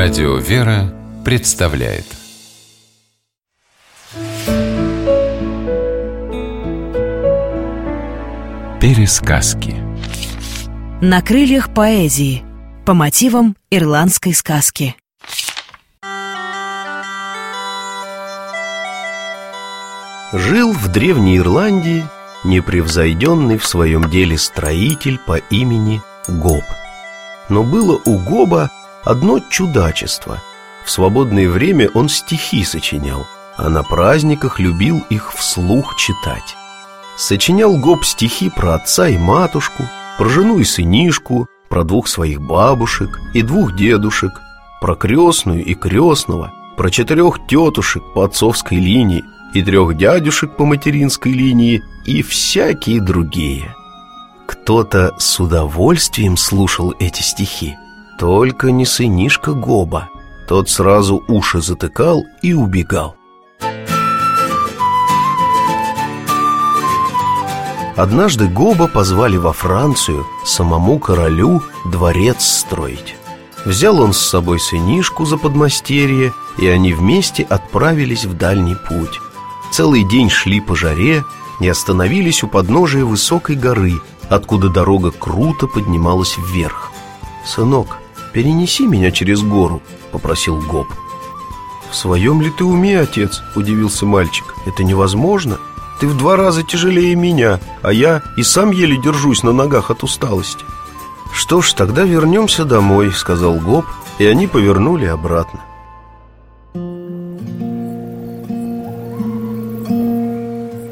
Радио «Вера» представляет. Пересказки. На крыльях поэзии. По мотивам ирландской сказки. Жил в Древней Ирландии непревзойденный в своем деле строитель по имени Гоб. Но было у Гоба одно чудачество. В свободное время он стихи сочинял, а на праздниках любил их вслух читать. Сочинял Гоб стихи про отца и матушку, про жену и сынишку, про двух своих бабушек и двух дедушек, про крестную и крестного, про четырех тетушек по отцовской линии и трех дядюшек по материнской линии и всякие другие. Кто-то с удовольствием слушал эти стихи, только не сынишка Гоба. Тот сразу уши затыкал и убегал. Однажды Гоба позвали во Францию самому королю дворец строить. Взял он с собой сынишку за подмастерье, и они вместе отправились в дальний путь. Целый день шли по жаре и остановились у подножия высокой горы, откуда дорога круто поднималась вверх. «Сынок, перенеси меня через гору», — попросил Гоб. «В своем ли ты уме, отец?» — удивился мальчик. «Это невозможно. Ты в два раза тяжелее меня, а я и сам еле держусь на ногах от усталости». «Что ж, тогда вернемся домой», — сказал Гоб, и они повернули обратно.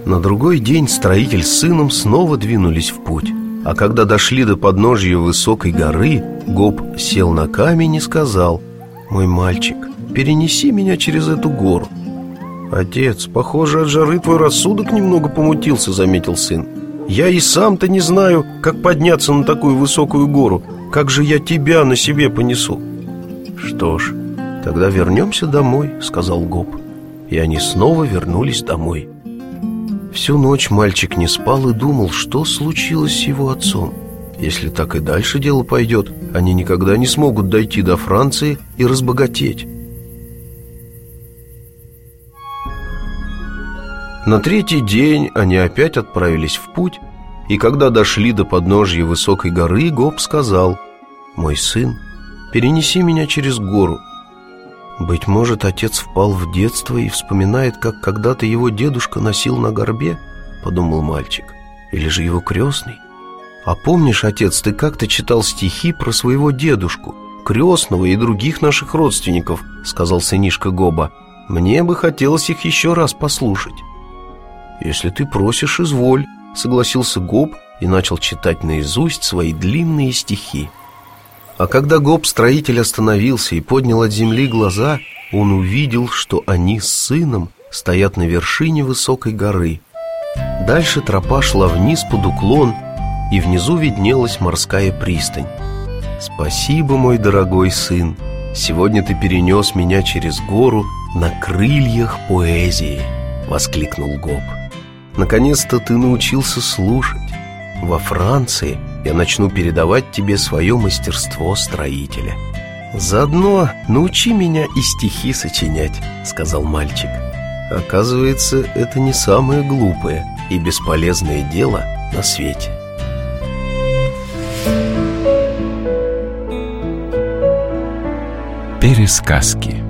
На другой день строитель с сыном снова двинулись в путь А когда дошли до подножья высокой горы Гоб сел на камень и сказал «Мой мальчик, перенеси меня через эту гору» «Отец, похоже, от жары твой рассудок немного помутился», — заметил сын. «Я и сам-то не знаю, как подняться на такую высокую гору. Как же я тебя на себе понесу?» «Что ж, тогда вернемся домой», — сказал Гоб И они снова вернулись домой Всю ночь мальчик не спал и думал, что случилось с его отцом. Если так и дальше дело пойдет, они никогда не смогут дойти до Франции и разбогатеть. На третий день они опять отправились в путь, и когда дошли до подножья высокой горы, Гоб сказал, «Мой сын, перенеси меня через гору, быть может, отец впал в детство и вспоминает, как когда-то его дедушка носил на горбе, подумал мальчик. Или же его крестный? А помнишь, отец, ты как-то читал стихи про своего дедушку, крестного и других наших родственников, сказал сынишка Гоба. Мне бы хотелось их еще раз послушать. Если ты просишь, изволь, согласился Гоб и начал читать наизусть свои длинные стихи. А когда гоп-строитель остановился и поднял от земли глаза, он увидел, что они с сыном стоят на вершине высокой горы. Дальше тропа шла вниз под уклон, и внизу виднелась морская пристань. «Спасибо, мой дорогой сын, сегодня ты перенес меня через гору на крыльях поэзии», — воскликнул Гоп. «Наконец-то ты научился слушать. Во Франции я начну передавать тебе свое мастерство строителя. Заодно научи меня и стихи сочинять, сказал мальчик. Оказывается, это не самое глупое и бесполезное дело на свете. Пересказки